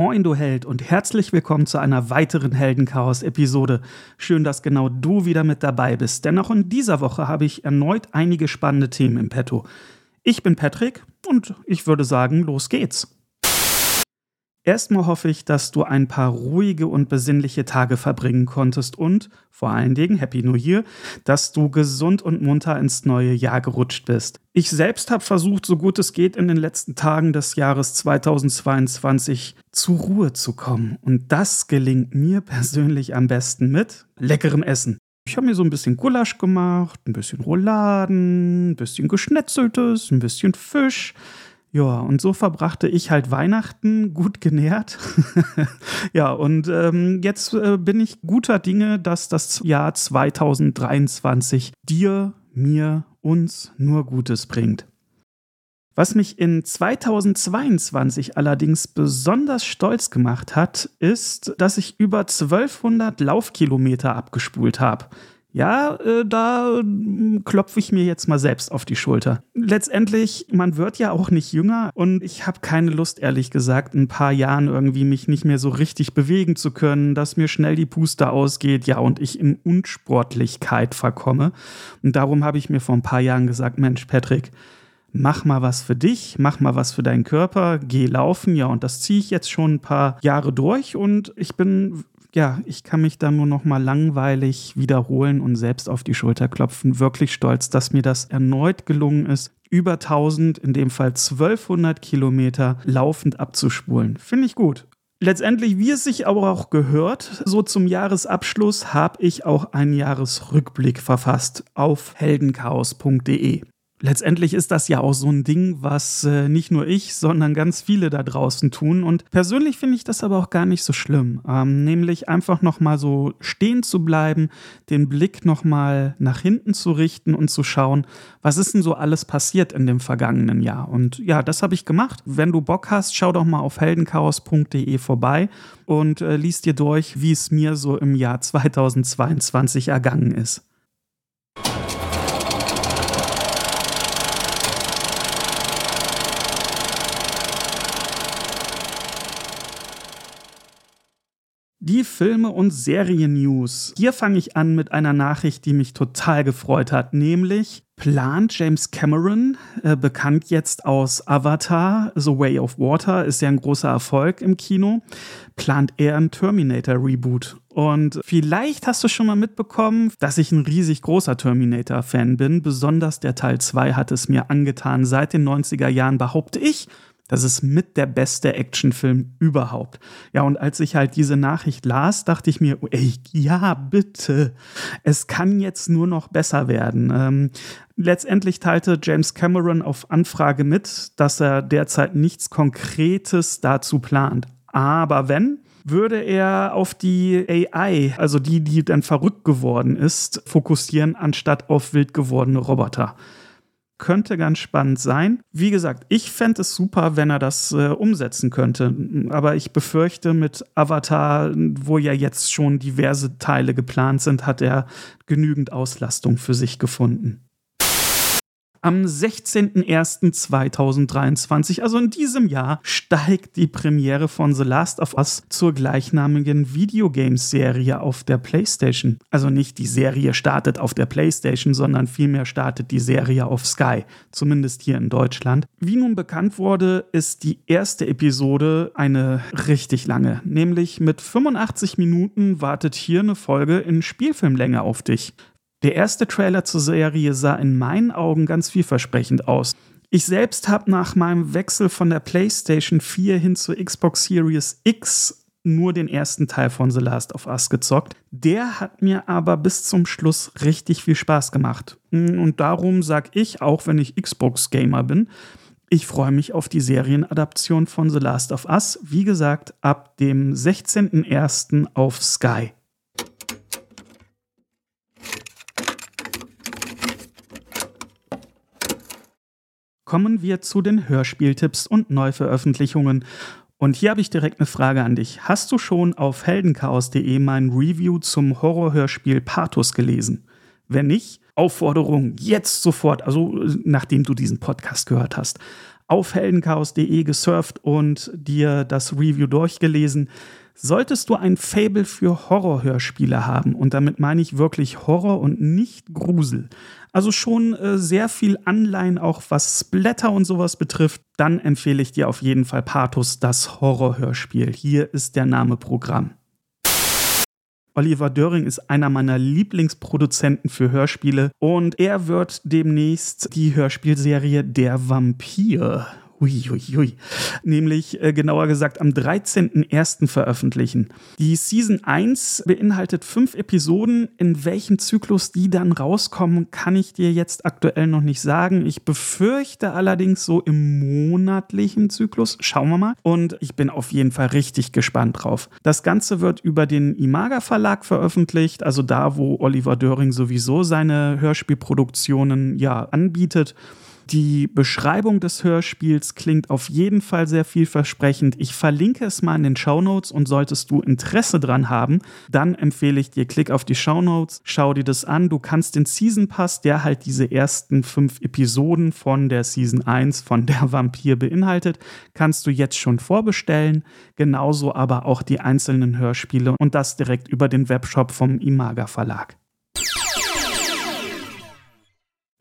Moin, du Held, und herzlich willkommen zu einer weiteren Heldenchaos-Episode. Schön, dass genau du wieder mit dabei bist, denn auch in dieser Woche habe ich erneut einige spannende Themen im Petto. Ich bin Patrick und ich würde sagen, los geht's. Erstmal hoffe ich, dass du ein paar ruhige und besinnliche Tage verbringen konntest und vor allen Dingen Happy New Year, dass du gesund und munter ins neue Jahr gerutscht bist. Ich selbst habe versucht, so gut es geht, in den letzten Tagen des Jahres 2022 zur Ruhe zu kommen. Und das gelingt mir persönlich am besten mit leckerem Essen. Ich habe mir so ein bisschen Gulasch gemacht, ein bisschen Rouladen, ein bisschen Geschnetzeltes, ein bisschen Fisch ja, und so verbrachte ich halt Weihnachten gut genährt. ja, und ähm, jetzt äh, bin ich guter Dinge, dass das Jahr 2023 dir, mir, uns nur Gutes bringt. Was mich in 2022 allerdings besonders stolz gemacht hat, ist, dass ich über 1200 Laufkilometer abgespult habe. Ja, äh, da hm, klopfe ich mir jetzt mal selbst auf die Schulter. Letztendlich, man wird ja auch nicht jünger und ich habe keine Lust, ehrlich gesagt, ein paar Jahren irgendwie mich nicht mehr so richtig bewegen zu können, dass mir schnell die Puste ausgeht, ja, und ich in Unsportlichkeit verkomme. Und darum habe ich mir vor ein paar Jahren gesagt, Mensch, Patrick, mach mal was für dich, mach mal was für deinen Körper, geh laufen, ja, und das ziehe ich jetzt schon ein paar Jahre durch und ich bin ja, ich kann mich da nur noch mal langweilig wiederholen und selbst auf die Schulter klopfen. Wirklich stolz, dass mir das erneut gelungen ist, über 1000, in dem Fall 1200 Kilometer laufend abzuspulen. Finde ich gut. Letztendlich, wie es sich aber auch gehört, so zum Jahresabschluss habe ich auch einen Jahresrückblick verfasst auf heldenchaos.de. Letztendlich ist das ja auch so ein Ding, was äh, nicht nur ich, sondern ganz viele da draußen tun. Und persönlich finde ich das aber auch gar nicht so schlimm. Ähm, nämlich einfach nochmal so stehen zu bleiben, den Blick nochmal nach hinten zu richten und zu schauen, was ist denn so alles passiert in dem vergangenen Jahr. Und ja, das habe ich gemacht. Wenn du Bock hast, schau doch mal auf heldenchaos.de vorbei und äh, liest dir durch, wie es mir so im Jahr 2022 ergangen ist. Die Filme- und Serien-News. Hier fange ich an mit einer Nachricht, die mich total gefreut hat, nämlich plant James Cameron, äh, bekannt jetzt aus Avatar, The Way of Water, ist ja ein großer Erfolg im Kino, plant er ein Terminator-Reboot. Und vielleicht hast du schon mal mitbekommen, dass ich ein riesig großer Terminator-Fan bin. Besonders der Teil 2 hat es mir angetan. Seit den 90er Jahren behaupte ich, das ist mit der beste Actionfilm überhaupt. Ja, und als ich halt diese Nachricht las, dachte ich mir, ey, ja, bitte. Es kann jetzt nur noch besser werden. Ähm, letztendlich teilte James Cameron auf Anfrage mit, dass er derzeit nichts Konkretes dazu plant. Aber wenn, würde er auf die AI, also die, die dann verrückt geworden ist, fokussieren, anstatt auf wild gewordene Roboter könnte ganz spannend sein. Wie gesagt, ich fände es super, wenn er das äh, umsetzen könnte. Aber ich befürchte, mit Avatar, wo ja jetzt schon diverse Teile geplant sind, hat er genügend Auslastung für sich gefunden am 16.01.2023, also in diesem Jahr, steigt die Premiere von The Last of Us zur gleichnamigen Videogames-Serie auf der PlayStation. Also nicht die Serie startet auf der PlayStation, sondern vielmehr startet die Serie auf Sky, zumindest hier in Deutschland. Wie nun bekannt wurde, ist die erste Episode eine richtig lange, nämlich mit 85 Minuten wartet hier eine Folge in Spielfilmlänge auf dich. Der erste Trailer zur Serie sah in meinen Augen ganz vielversprechend aus. Ich selbst habe nach meinem Wechsel von der PlayStation 4 hin zur Xbox Series X nur den ersten Teil von The Last of Us gezockt. Der hat mir aber bis zum Schluss richtig viel Spaß gemacht. Und darum sage ich, auch wenn ich Xbox-Gamer bin, ich freue mich auf die Serienadaption von The Last of Us. Wie gesagt, ab dem 16.01. auf Sky. Kommen wir zu den Hörspieltipps und Neuveröffentlichungen. Und hier habe ich direkt eine Frage an dich. Hast du schon auf heldenchaos.de mein Review zum Horrorhörspiel Pathos gelesen? Wenn nicht, Aufforderung jetzt sofort, also nachdem du diesen Podcast gehört hast. Auf heldenchaos.de gesurft und dir das Review durchgelesen. Solltest du ein Fable für Horrorhörspiele haben, und damit meine ich wirklich Horror und nicht Grusel, also schon äh, sehr viel Anleihen auch was Splatter und sowas betrifft, dann empfehle ich dir auf jeden Fall Pathos, das Horrorhörspiel. Hier ist der Name Programm. Oliver Döring ist einer meiner Lieblingsproduzenten für Hörspiele und er wird demnächst die Hörspielserie Der Vampir Uiuiui. Nämlich äh, genauer gesagt am 13.01. veröffentlichen. Die Season 1 beinhaltet fünf Episoden. In welchem Zyklus die dann rauskommen, kann ich dir jetzt aktuell noch nicht sagen. Ich befürchte allerdings so im monatlichen Zyklus. Schauen wir mal. Und ich bin auf jeden Fall richtig gespannt drauf. Das Ganze wird über den Imaga Verlag veröffentlicht, also da, wo Oliver Döring sowieso seine Hörspielproduktionen ja anbietet. Die Beschreibung des Hörspiels klingt auf jeden Fall sehr vielversprechend. Ich verlinke es mal in den Show Notes und solltest du Interesse dran haben, dann empfehle ich dir, klick auf die Show Notes, schau dir das an. Du kannst den Season Pass, der halt diese ersten fünf Episoden von der Season 1 von der Vampir beinhaltet, kannst du jetzt schon vorbestellen. Genauso aber auch die einzelnen Hörspiele und das direkt über den Webshop vom Imaga Verlag.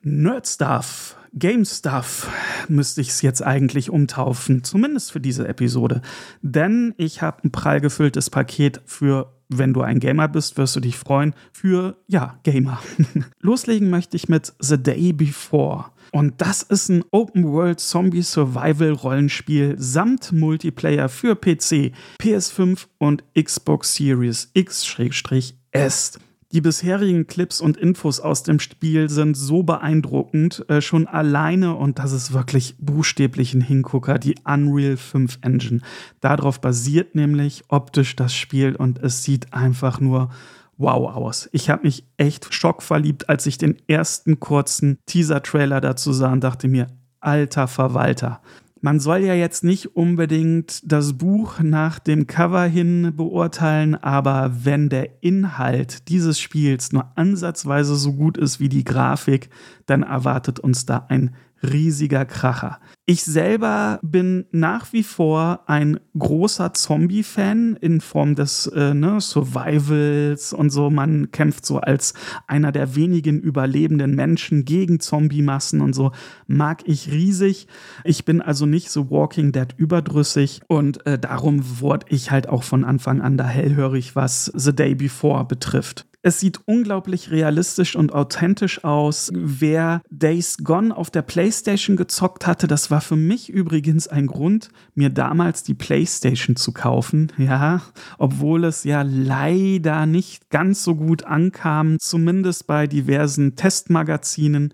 Nerdstuff Game Stuff müsste ich es jetzt eigentlich umtaufen, zumindest für diese Episode. Denn ich habe ein prall gefülltes Paket für, wenn du ein Gamer bist, wirst du dich freuen, für, ja, Gamer. Loslegen möchte ich mit The Day Before. Und das ist ein Open-World Zombie Survival Rollenspiel samt Multiplayer für PC, PS5 und Xbox Series X-S. Die bisherigen Clips und Infos aus dem Spiel sind so beeindruckend, äh, schon alleine, und das ist wirklich buchstäblich ein Hingucker, die Unreal 5 Engine. Darauf basiert nämlich optisch das Spiel und es sieht einfach nur wow aus. Ich habe mich echt schockverliebt, als ich den ersten kurzen Teaser-Trailer dazu sah und dachte mir, alter Verwalter. Man soll ja jetzt nicht unbedingt das Buch nach dem Cover hin beurteilen, aber wenn der Inhalt dieses Spiels nur ansatzweise so gut ist wie die Grafik, dann erwartet uns da ein riesiger Kracher. Ich selber bin nach wie vor ein großer Zombie-Fan in Form des äh, ne, Survivals und so. Man kämpft so als einer der wenigen überlebenden Menschen gegen Zombie-Massen und so. Mag ich riesig. Ich bin also nicht so Walking Dead überdrüssig und äh, darum wurde ich halt auch von Anfang an da hellhörig, was The Day Before betrifft. Es sieht unglaublich realistisch und authentisch aus. Wer Days Gone auf der PlayStation gezockt hatte, das war für mich übrigens ein Grund, mir damals die PlayStation zu kaufen. Ja, obwohl es ja leider nicht ganz so gut ankam, zumindest bei diversen Testmagazinen.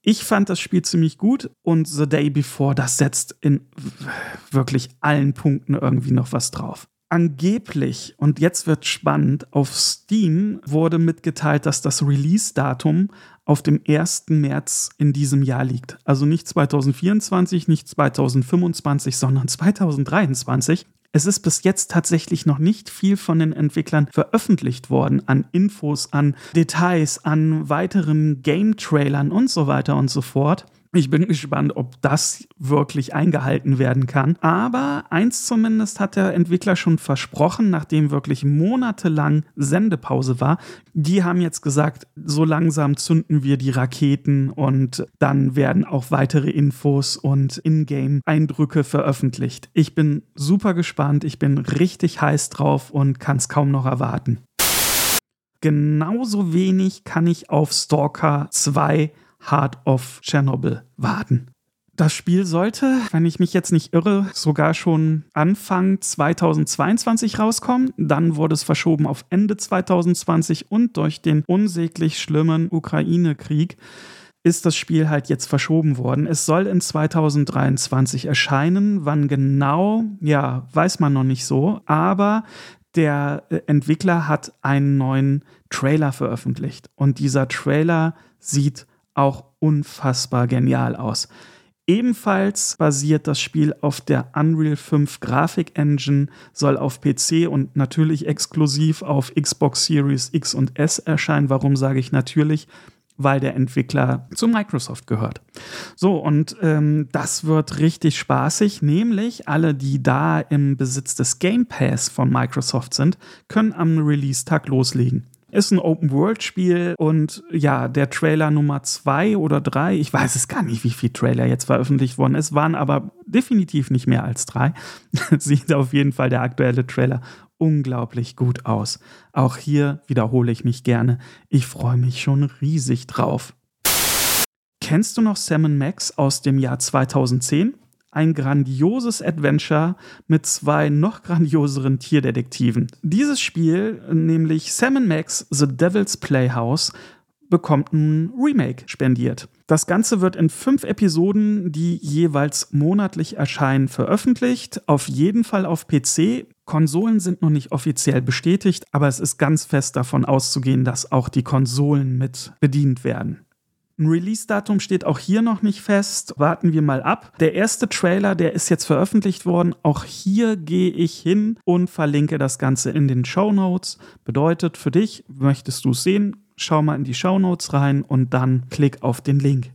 Ich fand das Spiel ziemlich gut und The Day Before, das setzt in wirklich allen Punkten irgendwie noch was drauf angeblich, und jetzt wird spannend, auf Steam wurde mitgeteilt, dass das Release-Datum auf dem 1. März in diesem Jahr liegt. Also nicht 2024, nicht 2025, sondern 2023. Es ist bis jetzt tatsächlich noch nicht viel von den Entwicklern veröffentlicht worden an Infos, an Details, an weiteren Game-Trailern und so weiter und so fort. Ich bin gespannt, ob das wirklich eingehalten werden kann. Aber eins zumindest hat der Entwickler schon versprochen, nachdem wirklich monatelang Sendepause war. Die haben jetzt gesagt, so langsam zünden wir die Raketen und dann werden auch weitere Infos und Ingame-Eindrücke veröffentlicht. Ich bin super gespannt, ich bin richtig heiß drauf und kann es kaum noch erwarten. Genauso wenig kann ich auf Stalker 2 Heart of Chernobyl warten. Das Spiel sollte, wenn ich mich jetzt nicht irre, sogar schon Anfang 2022 rauskommen. Dann wurde es verschoben auf Ende 2020 und durch den unsäglich schlimmen Ukraine-Krieg ist das Spiel halt jetzt verschoben worden. Es soll in 2023 erscheinen. Wann genau, ja, weiß man noch nicht so. Aber der äh, Entwickler hat einen neuen Trailer veröffentlicht. Und dieser Trailer sieht auch unfassbar genial aus. Ebenfalls basiert das Spiel auf der Unreal 5 Grafik Engine, soll auf PC und natürlich exklusiv auf Xbox Series X und S erscheinen. Warum sage ich natürlich? weil der Entwickler zu Microsoft gehört. So, und ähm, das wird richtig spaßig, nämlich alle, die da im Besitz des Game Pass von Microsoft sind, können am Release-Tag loslegen. Ist ein Open-World-Spiel und ja, der Trailer Nummer zwei oder drei, ich weiß es gar nicht, wie viel Trailer jetzt veröffentlicht worden ist, waren aber definitiv nicht mehr als drei. Sieht auf jeden Fall der aktuelle Trailer unglaublich gut aus. Auch hier wiederhole ich mich gerne. Ich freue mich schon riesig drauf. Kennst du noch Sam Max aus dem Jahr 2010? Ein grandioses Adventure mit zwei noch grandioseren Tierdetektiven. Dieses Spiel, nämlich Sam Max The Devil's Playhouse, bekommt ein Remake spendiert. Das Ganze wird in fünf Episoden, die jeweils monatlich erscheinen, veröffentlicht. Auf jeden Fall auf PC. Konsolen sind noch nicht offiziell bestätigt, aber es ist ganz fest davon auszugehen, dass auch die Konsolen mit bedient werden. Ein Release-Datum steht auch hier noch nicht fest. Warten wir mal ab. Der erste Trailer, der ist jetzt veröffentlicht worden. Auch hier gehe ich hin und verlinke das Ganze in den Show Notes. Bedeutet für dich, möchtest du es sehen, schau mal in die Show Notes rein und dann klick auf den Link.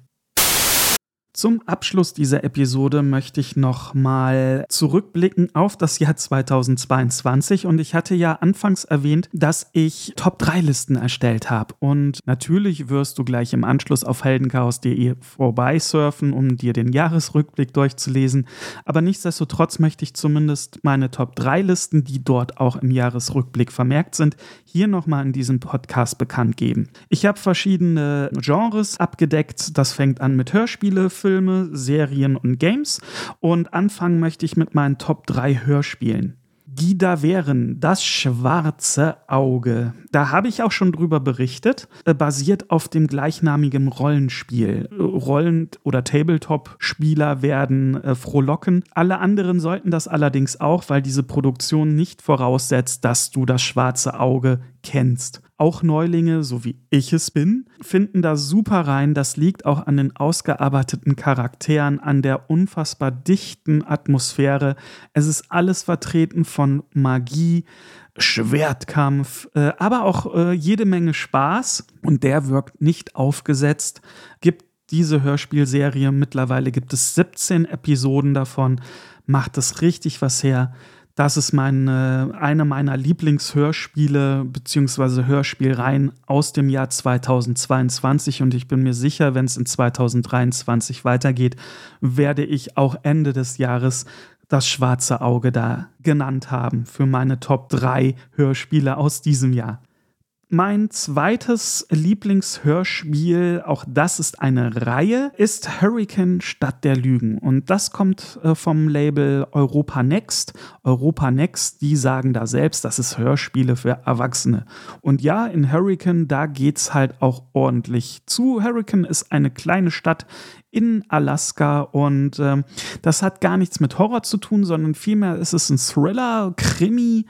Zum Abschluss dieser Episode möchte ich noch mal zurückblicken auf das Jahr 2022 und ich hatte ja anfangs erwähnt, dass ich Top 3 Listen erstellt habe. Und natürlich wirst du gleich im Anschluss auf heldenchaos.de vorbeisurfen, um dir den Jahresrückblick durchzulesen, aber nichtsdestotrotz möchte ich zumindest meine Top 3 Listen, die dort auch im Jahresrückblick vermerkt sind, hier noch mal in diesem Podcast bekannt geben. Ich habe verschiedene Genres abgedeckt, das fängt an mit Hörspiele, Filme, Serien und Games. Und anfangen möchte ich mit meinen Top 3 Hörspielen die da wären. Das schwarze Auge. Da habe ich auch schon drüber berichtet, äh, basiert auf dem gleichnamigen Rollenspiel. Rollen- oder Tabletop-Spieler werden äh, frohlocken. Alle anderen sollten das allerdings auch, weil diese Produktion nicht voraussetzt, dass du das schwarze Auge kennst. Auch Neulinge, so wie ich es bin, finden da super rein. Das liegt auch an den ausgearbeiteten Charakteren, an der unfassbar dichten Atmosphäre. Es ist alles vertreten von Magie, Schwertkampf, äh, aber auch äh, jede Menge Spaß. Und der wirkt nicht aufgesetzt, gibt diese Hörspielserie, mittlerweile gibt es 17 Episoden davon, macht es richtig was her. Das ist meine, eine meiner Lieblingshörspiele bzw. Hörspielreihen aus dem Jahr 2022 und ich bin mir sicher, wenn es in 2023 weitergeht, werde ich auch Ende des Jahres das schwarze Auge da genannt haben für meine Top 3 Hörspiele aus diesem Jahr. Mein zweites Lieblingshörspiel, auch das ist eine Reihe, ist Hurricane Stadt der Lügen. Und das kommt äh, vom Label Europa Next. Europa Next, die sagen da selbst, das ist Hörspiele für Erwachsene. Und ja, in Hurricane, da geht's halt auch ordentlich zu. Hurricane ist eine kleine Stadt in Alaska und äh, das hat gar nichts mit Horror zu tun, sondern vielmehr ist es ein Thriller, Krimi,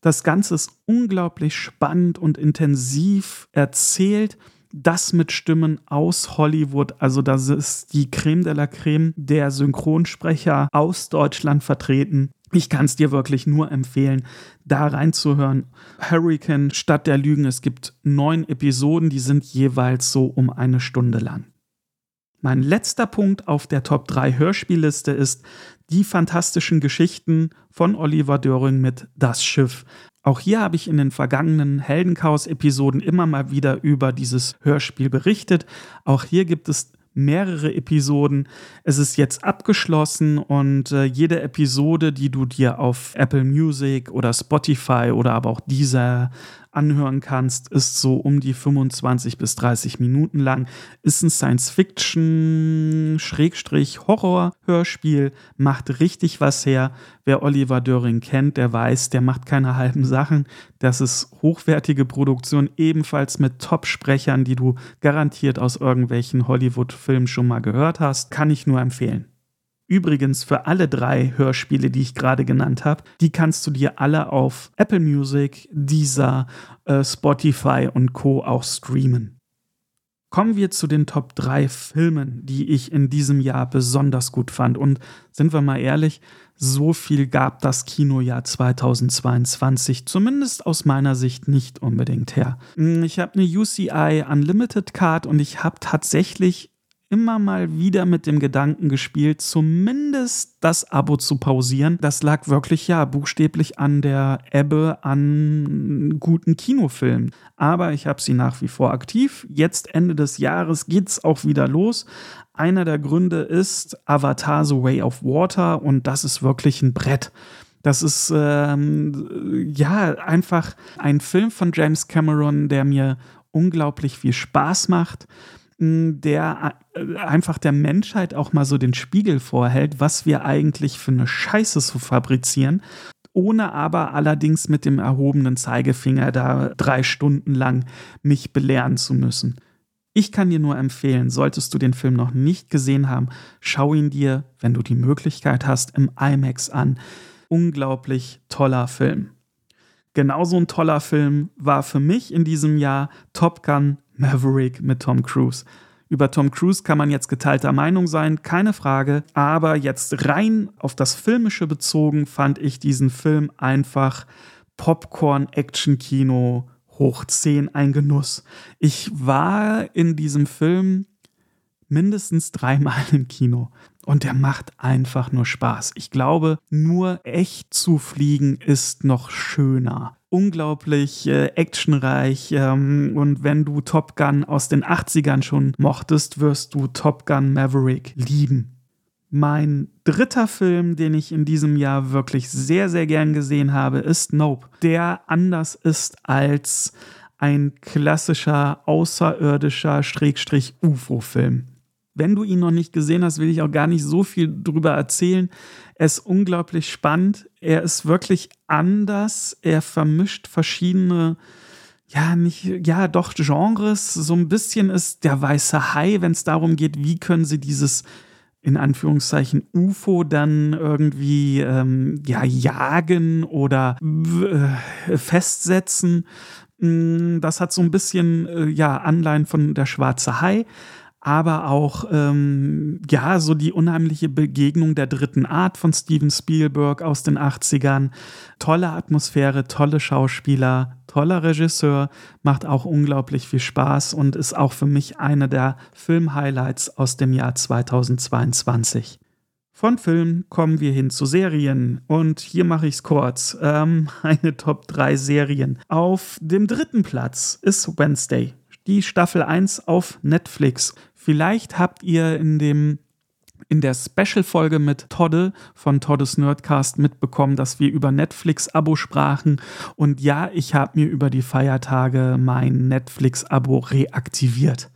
das Ganze ist unglaublich spannend und intensiv erzählt. Das mit Stimmen aus Hollywood. Also, das ist die Creme de la Creme der Synchronsprecher aus Deutschland vertreten. Ich kann es dir wirklich nur empfehlen, da reinzuhören. Hurricane Stadt der Lügen. Es gibt neun Episoden, die sind jeweils so um eine Stunde lang. Mein letzter Punkt auf der Top 3 Hörspielliste ist die fantastischen Geschichten von Oliver Döring mit Das Schiff. Auch hier habe ich in den vergangenen Heldenchaos-Episoden immer mal wieder über dieses Hörspiel berichtet. Auch hier gibt es mehrere Episoden. Es ist jetzt abgeschlossen und äh, jede Episode, die du dir auf Apple Music oder Spotify oder aber auch dieser anhören kannst, ist so um die 25 bis 30 Minuten lang. Ist ein Science-Fiction-Horror-Hörspiel, macht richtig was her. Wer Oliver Döring kennt, der weiß, der macht keine halben Sachen. Das ist hochwertige Produktion, ebenfalls mit Top-Sprechern, die du garantiert aus irgendwelchen Hollywood-Filmen schon mal gehört hast. Kann ich nur empfehlen. Übrigens für alle drei Hörspiele, die ich gerade genannt habe, die kannst du dir alle auf Apple Music, Deezer, äh, Spotify und Co. auch streamen. Kommen wir zu den Top 3 Filmen, die ich in diesem Jahr besonders gut fand. Und sind wir mal ehrlich, so viel gab das Kinojahr 2022, zumindest aus meiner Sicht nicht unbedingt her. Ich habe eine UCI Unlimited Card und ich habe tatsächlich immer mal wieder mit dem Gedanken gespielt, zumindest das Abo zu pausieren. Das lag wirklich ja buchstäblich an der Ebbe an guten Kinofilmen. Aber ich habe sie nach wie vor aktiv. Jetzt Ende des Jahres geht's auch wieder los. Einer der Gründe ist Avatar The Way of Water und das ist wirklich ein Brett. Das ist ähm, ja einfach ein Film von James Cameron, der mir unglaublich viel Spaß macht der äh, einfach der Menschheit auch mal so den Spiegel vorhält, was wir eigentlich für eine Scheiße zu fabrizieren, ohne aber allerdings mit dem erhobenen Zeigefinger da drei Stunden lang mich belehren zu müssen. Ich kann dir nur empfehlen, solltest du den Film noch nicht gesehen haben, schau ihn dir, wenn du die Möglichkeit hast, im IMAX an. Unglaublich toller Film. Genauso ein toller Film war für mich in diesem Jahr Top Gun Maverick mit Tom Cruise. Über Tom Cruise kann man jetzt geteilter Meinung sein, keine Frage. Aber jetzt rein auf das Filmische bezogen fand ich diesen Film einfach Popcorn-Action-Kino hoch 10 ein Genuss. Ich war in diesem Film mindestens dreimal im Kino. Und der macht einfach nur Spaß. Ich glaube, nur echt zu fliegen ist noch schöner. Unglaublich äh, actionreich. Ähm, und wenn du Top Gun aus den 80ern schon mochtest, wirst du Top Gun Maverick lieben. Mein dritter Film, den ich in diesem Jahr wirklich sehr, sehr gern gesehen habe, ist Nope, der anders ist als ein klassischer außerirdischer Schrägstrich UFO-Film. Wenn du ihn noch nicht gesehen hast, will ich auch gar nicht so viel drüber erzählen. Er ist unglaublich spannend. Er ist wirklich anders. Er vermischt verschiedene, ja, nicht, ja, doch Genres. So ein bisschen ist der weiße Hai, wenn es darum geht, wie können sie dieses in Anführungszeichen UFO dann irgendwie ähm, ja, jagen oder äh, festsetzen. Mm, das hat so ein bisschen äh, ja, Anleihen von der schwarze Hai aber auch ähm, ja so die unheimliche Begegnung der dritten Art von Steven Spielberg aus den 80ern. Tolle Atmosphäre, tolle Schauspieler, toller Regisseur, macht auch unglaublich viel Spaß und ist auch für mich einer der Film-Highlights aus dem Jahr 2022. Von Film kommen wir hin zu Serien und hier mache ich es kurz. Ähm, eine Top 3 Serien. Auf dem dritten Platz ist Wednesday die Staffel 1 auf Netflix. Vielleicht habt ihr in dem in der Special-Folge mit Todde von Toddes Nerdcast mitbekommen, dass wir über Netflix-Abo sprachen. Und ja, ich habe mir über die Feiertage mein Netflix-Abo reaktiviert,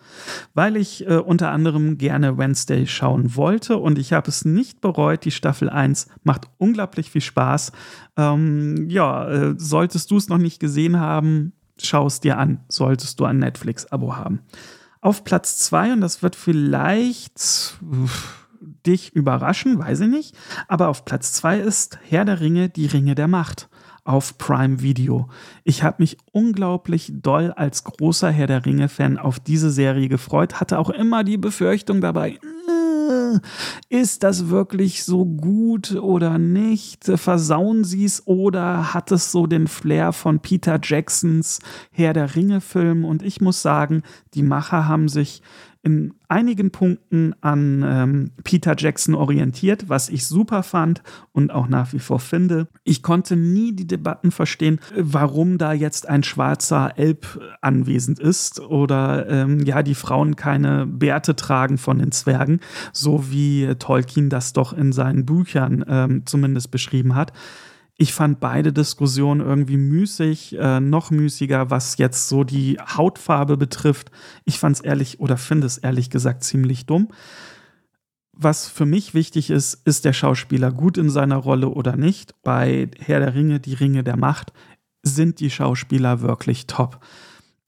weil ich äh, unter anderem gerne Wednesday schauen wollte und ich habe es nicht bereut. Die Staffel 1 macht unglaublich viel Spaß. Ähm, ja, äh, solltest du es noch nicht gesehen haben, schau es dir an, solltest du ein Netflix-Abo haben. Auf Platz 2, und das wird vielleicht dich überraschen, weiß ich nicht, aber auf Platz 2 ist Herr der Ringe, die Ringe der Macht auf Prime Video. Ich habe mich unglaublich doll als großer Herr der Ringe-Fan auf diese Serie gefreut, hatte auch immer die Befürchtung dabei, ist das wirklich so gut oder nicht? Versauen sie es oder hat es so den Flair von Peter Jacksons Herr der Ringe-Film? Und ich muss sagen, die Macher haben sich in einigen Punkten an ähm, Peter Jackson orientiert, was ich super fand und auch nach wie vor finde. Ich konnte nie die Debatten verstehen, warum da jetzt ein schwarzer Elb anwesend ist oder ähm, ja, die Frauen keine Bärte tragen von den Zwergen, so wie Tolkien das doch in seinen Büchern ähm, zumindest beschrieben hat. Ich fand beide Diskussionen irgendwie müßig, äh, noch müßiger, was jetzt so die Hautfarbe betrifft. Ich fand es ehrlich oder finde es ehrlich gesagt ziemlich dumm. Was für mich wichtig ist, ist der Schauspieler gut in seiner Rolle oder nicht. Bei Herr der Ringe, die Ringe der Macht, sind die Schauspieler wirklich top.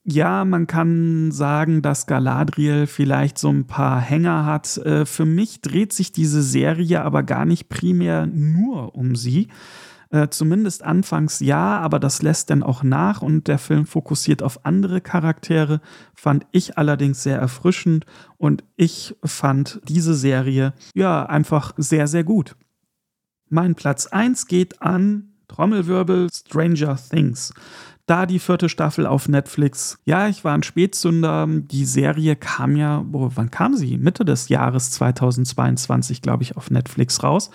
Ja, man kann sagen, dass Galadriel vielleicht so ein paar Hänger hat. Äh, für mich dreht sich diese Serie aber gar nicht primär nur um sie Äh, zumindest anfangs ja, aber das lässt dann auch nach und der Film fokussiert auf andere Charaktere, fand ich allerdings sehr erfrischend und ich fand diese Serie ja einfach sehr, sehr gut. Mein Platz 1 geht an Trommelwirbel Stranger Things da die vierte Staffel auf Netflix. Ja, ich war ein Spätzünder. Die Serie kam ja, oh, wann kam sie? Mitte des Jahres 2022, glaube ich, auf Netflix raus.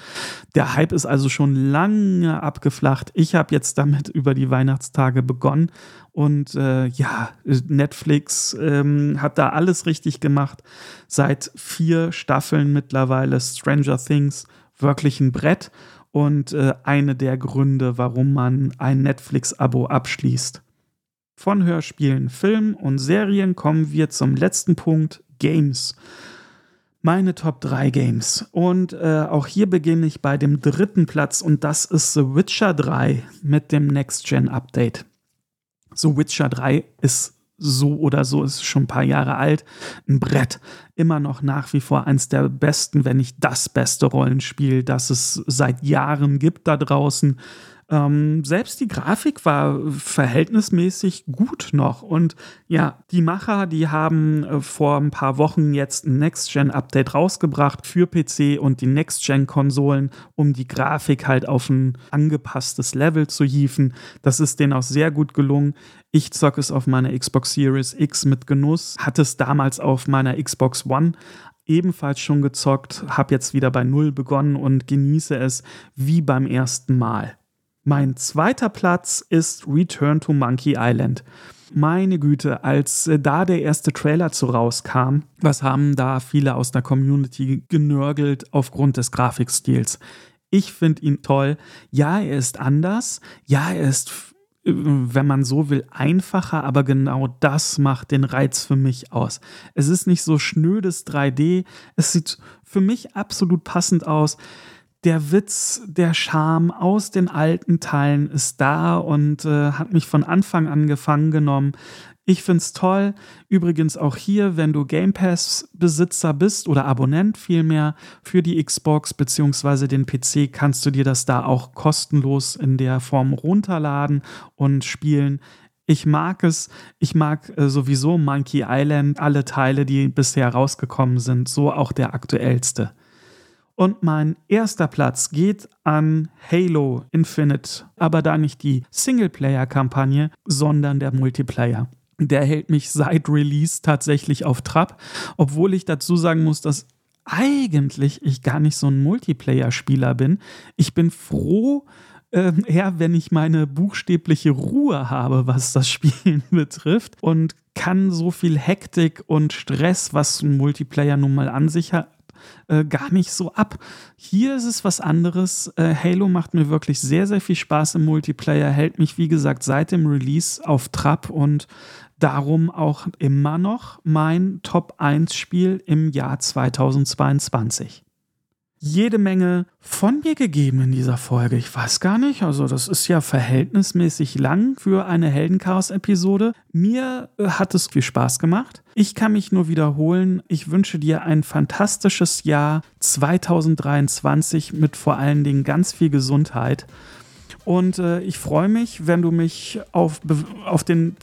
Der Hype ist also schon lange abgeflacht. Ich habe jetzt damit über die Weihnachtstage begonnen. Und äh, ja, Netflix ähm, hat da alles richtig gemacht. Seit vier Staffeln mittlerweile Stranger Things wirklich ein Brett und äh, eine der Gründe, warum man ein Netflix-Abo abschließt. Von Hörspielen, Filmen und Serien kommen wir zum letzten Punkt, Games. Meine Top 3 Games. Und äh, auch hier beginne ich bei dem dritten Platz und das ist The Witcher 3 mit dem Next-Gen-Update. The Witcher 3 ist so oder so, ist schon ein paar Jahre alt, ein Brett. Immer noch nach wie vor eins der besten, wenn nicht das beste Rollenspiel, das es seit Jahren gibt da draußen. Ähm, selbst die Grafik war verhältnismäßig gut noch. Und ja, die Macher, die haben äh, vor ein paar Wochen jetzt ein Next-Gen-Update rausgebracht für PC und die Next-Gen-Konsolen, um die Grafik halt auf ein angepasstes Level zu hieven. Das ist denen auch sehr gut gelungen. Ich zocke es auf meiner Xbox Series X mit Genuss, hatte es damals auf meiner Xbox One ebenfalls schon gezockt, habe jetzt wieder bei Null begonnen und genieße es wie beim ersten Mal. Mein zweiter Platz ist Return to Monkey Island. Meine Güte, als äh, da der erste Trailer zu rauskam, was haben da viele aus der Community genörgelt aufgrund des Grafikstils? Ich finde ihn toll. Ja, er ist anders. Ja, er ist, äh, wenn man so will, einfacher, aber genau das macht den Reiz für mich aus. Es ist nicht so schnödes 3D. Es sieht für mich absolut passend aus der Witz, der Charme aus den alten Teilen ist da und äh, hat mich von Anfang an gefangen genommen. Ich finde es toll. Übrigens auch hier, wenn du Game Pass-Besitzer bist oder Abonnent vielmehr für die Xbox bzw. den PC, kannst du dir das da auch kostenlos in der Form runterladen und spielen. Ich mag es. Ich mag äh, sowieso Monkey Island, alle Teile, die bisher rausgekommen sind, so auch der aktuellste. Und mein erster Platz geht an Halo Infinite, aber da nicht die Singleplayer-Kampagne, sondern der Multiplayer. Der hält mich seit Release tatsächlich auf Trab, obwohl ich dazu sagen muss, dass eigentlich ich gar nicht so ein Multiplayer-Spieler bin. Ich bin froh, äh, eher wenn ich meine buchstäbliche Ruhe habe, was das Spielen betrifft und kann so viel Hektik und Stress, was ein Multiplayer nun mal an sich hat, äh, gar nicht so ab. Hier ist es was anderes. Äh, Halo macht mir wirklich sehr, sehr viel Spaß im Multiplayer, hält mich, wie gesagt, seit dem Release auf Trab und darum auch immer noch mein Top 1 Spiel im Jahr 2022 jede Menge von mir gegeben in dieser Folge. Ich weiß gar nicht, also das ist ja verhältnismäßig lang für eine Heldenchaos-Episode. Mir äh, hat es viel Spaß gemacht. Ich kann mich nur wiederholen. Ich wünsche dir ein fantastisches Jahr 2023 mit vor allen Dingen ganz viel Gesundheit. Und äh, ich freue mich, wenn du mich auf, auf den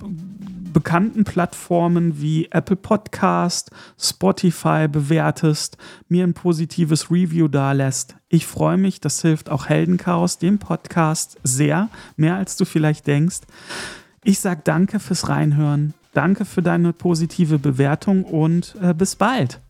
bekannten Plattformen wie Apple Podcast, Spotify bewertest, mir ein positives Review dalässt. Ich freue mich, das hilft auch Heldenchaos, dem Podcast, sehr, mehr als du vielleicht denkst. Ich sage danke fürs Reinhören, danke für deine positive Bewertung und äh, bis bald.